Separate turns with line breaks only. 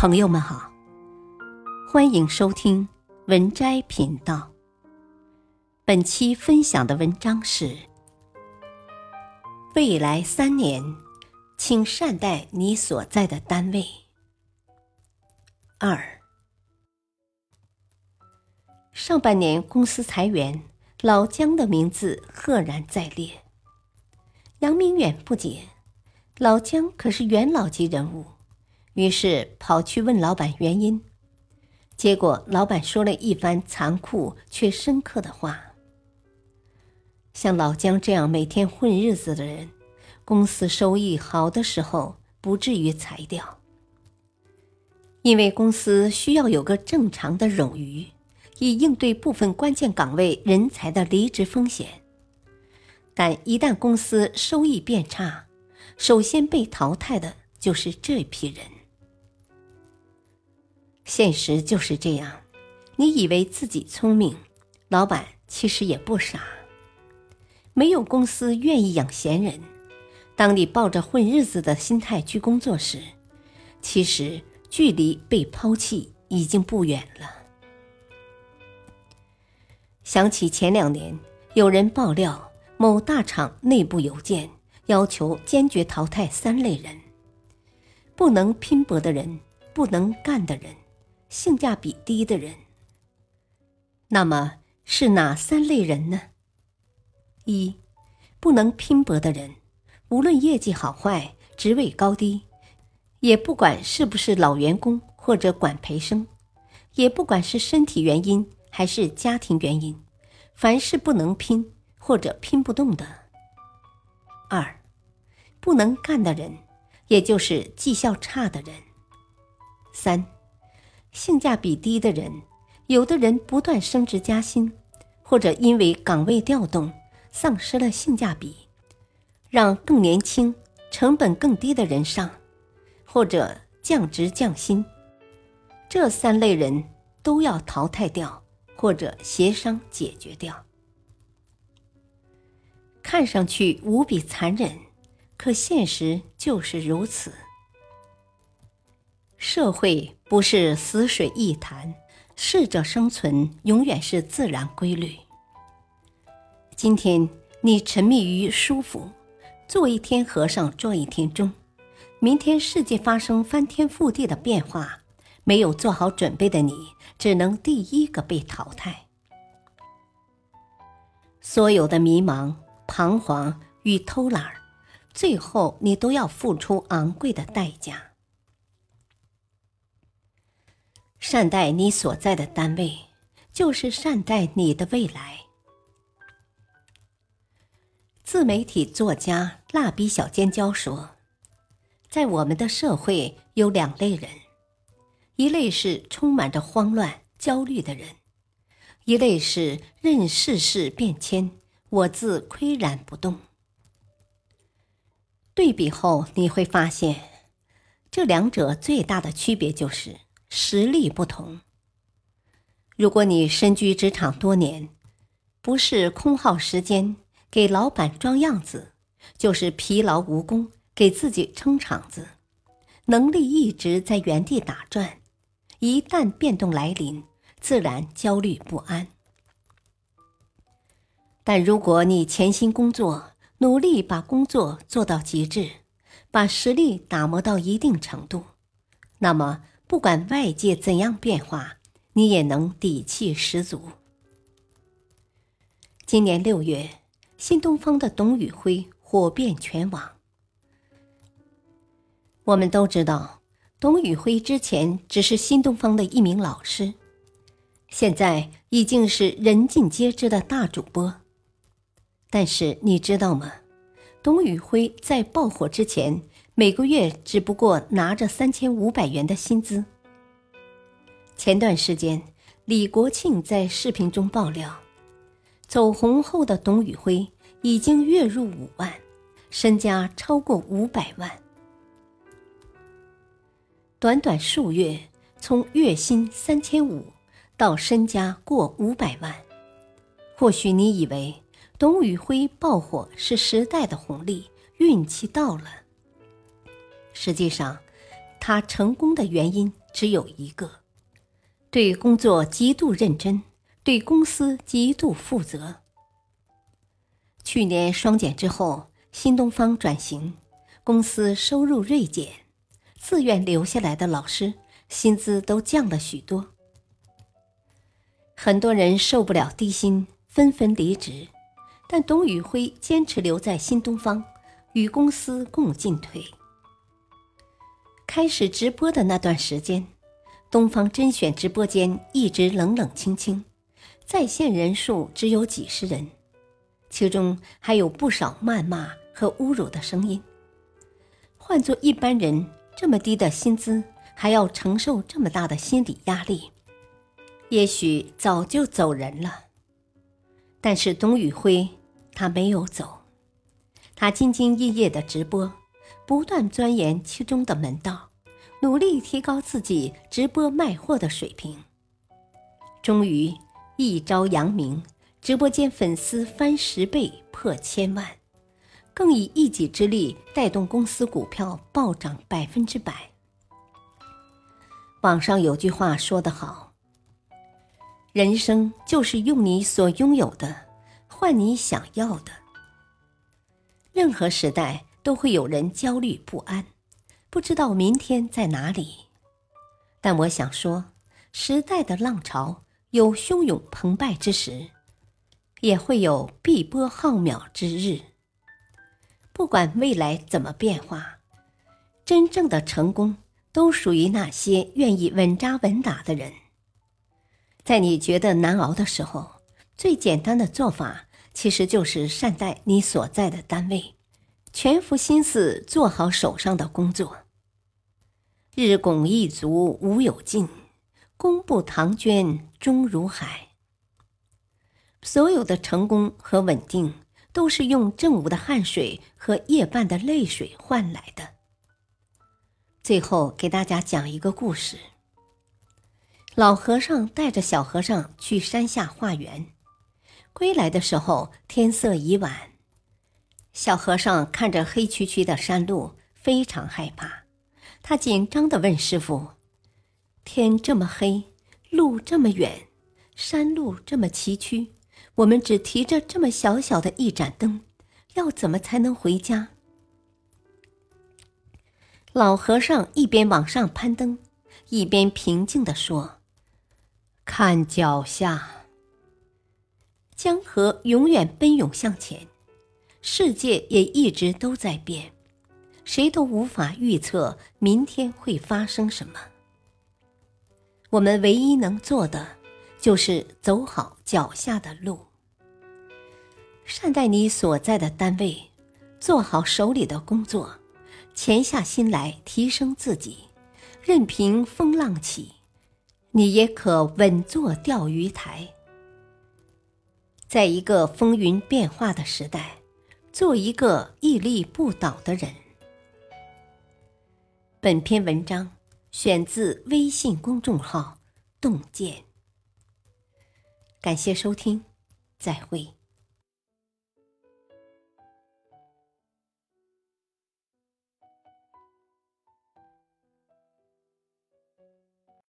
朋友们好，欢迎收听文摘频道。本期分享的文章是：未来三年，请善待你所在的单位。二，上半年公司裁员，老姜的名字赫然在列。杨明远不解，老姜可是元老级人物。于是跑去问老板原因，结果老板说了一番残酷却深刻的话：“像老姜这样每天混日子的人，公司收益好的时候不至于裁掉，因为公司需要有个正常的冗余，以应对部分关键岗位人才的离职风险。但一旦公司收益变差，首先被淘汰的就是这批人。”现实就是这样，你以为自己聪明，老板其实也不傻。没有公司愿意养闲人。当你抱着混日子的心态去工作时，其实距离被抛弃已经不远了。想起前两年有人爆料，某大厂内部邮件要求坚决淘汰三类人：不能拼搏的人，不能干的人。性价比低的人，那么是哪三类人呢？一，不能拼搏的人，无论业绩好坏、职位高低，也不管是不是老员工或者管培生，也不管是身体原因还是家庭原因，凡是不能拼或者拼不动的。二，不能干的人，也就是绩效差的人。三。性价比低的人，有的人不断升职加薪，或者因为岗位调动丧失了性价比，让更年轻、成本更低的人上，或者降职降薪，这三类人都要淘汰掉，或者协商解决掉。看上去无比残忍，可现实就是如此。社会不是死水一潭，适者生存永远是自然规律。今天你沉迷于舒服，做一天和尚撞一天钟，明天世界发生翻天覆地的变化，没有做好准备的你，只能第一个被淘汰。所有的迷茫、彷徨与偷懒，最后你都要付出昂贵的代价。善待你所在的单位，就是善待你的未来。自媒体作家蜡笔小尖椒说：“在我们的社会有两类人，一类是充满着慌乱、焦虑的人，一类是任世事变迁，我自岿然不动。”对比后你会发现，这两者最大的区别就是。实力不同。如果你身居职场多年，不是空耗时间给老板装样子，就是疲劳无功给自己撑场子，能力一直在原地打转，一旦变动来临，自然焦虑不安。但如果你潜心工作，努力把工作做到极致，把实力打磨到一定程度，那么。不管外界怎样变化，你也能底气十足。今年六月，新东方的董宇辉火遍全网。我们都知道，董宇辉之前只是新东方的一名老师，现在已经是人尽皆知的大主播。但是你知道吗？董宇辉在爆火之前。每个月只不过拿着三千五百元的薪资。前段时间，李国庆在视频中爆料，走红后的董宇辉已经月入五万，身家超过五百万。短短数月，从月薪三千五到身家过五百万。或许你以为董宇辉爆火是时代的红利，运气到了。实际上，他成功的原因只有一个：对工作极度认真，对公司极度负责。去年双减之后，新东方转型，公司收入锐减，自愿留下来的老师薪资都降了许多。很多人受不了低薪，纷纷离职，但董宇辉坚持留在新东方，与公司共进退。开始直播的那段时间，东方甄选直播间一直冷冷清清，在线人数只有几十人，其中还有不少谩骂和侮辱的声音。换做一般人，这么低的薪资，还要承受这么大的心理压力，也许早就走人了。但是董宇辉，他没有走，他兢兢业业的直播。不断钻研其中的门道，努力提高自己直播卖货的水平。终于一朝扬名，直播间粉丝翻十倍破千万，更以一己之力带动公司股票暴涨百分之百。网上有句话说得好：“人生就是用你所拥有的换你想要的。”任何时代。都会有人焦虑不安，不知道明天在哪里。但我想说，时代的浪潮有汹涌澎湃之时，也会有碧波浩渺之日。不管未来怎么变化，真正的成功都属于那些愿意稳扎稳打的人。在你觉得难熬的时候，最简单的做法其实就是善待你所在的单位。全副心思做好手上的工作。日拱一卒无有尽，功不唐捐终如海。所有的成功和稳定，都是用正午的汗水和夜半的泪水换来的。最后给大家讲一个故事：老和尚带着小和尚去山下化缘，归来的时候天色已晚。小和尚看着黑黢黢的山路，非常害怕。他紧张地问师傅：“天这么黑，路这么远，山路这么崎岖，我们只提着这么小小的一盏灯，要怎么才能回家？”老和尚一边往上攀登，一边平静地说：“看脚下，江河永远奔涌向前。”世界也一直都在变，谁都无法预测明天会发生什么。我们唯一能做的，就是走好脚下的路，善待你所在的单位，做好手里的工作，潜下心来提升自己，任凭风浪起，你也可稳坐钓鱼台。在一个风云变化的时代。做一个屹立不倒的人。本篇文章选自微信公众号“洞见”。感谢收听，再会。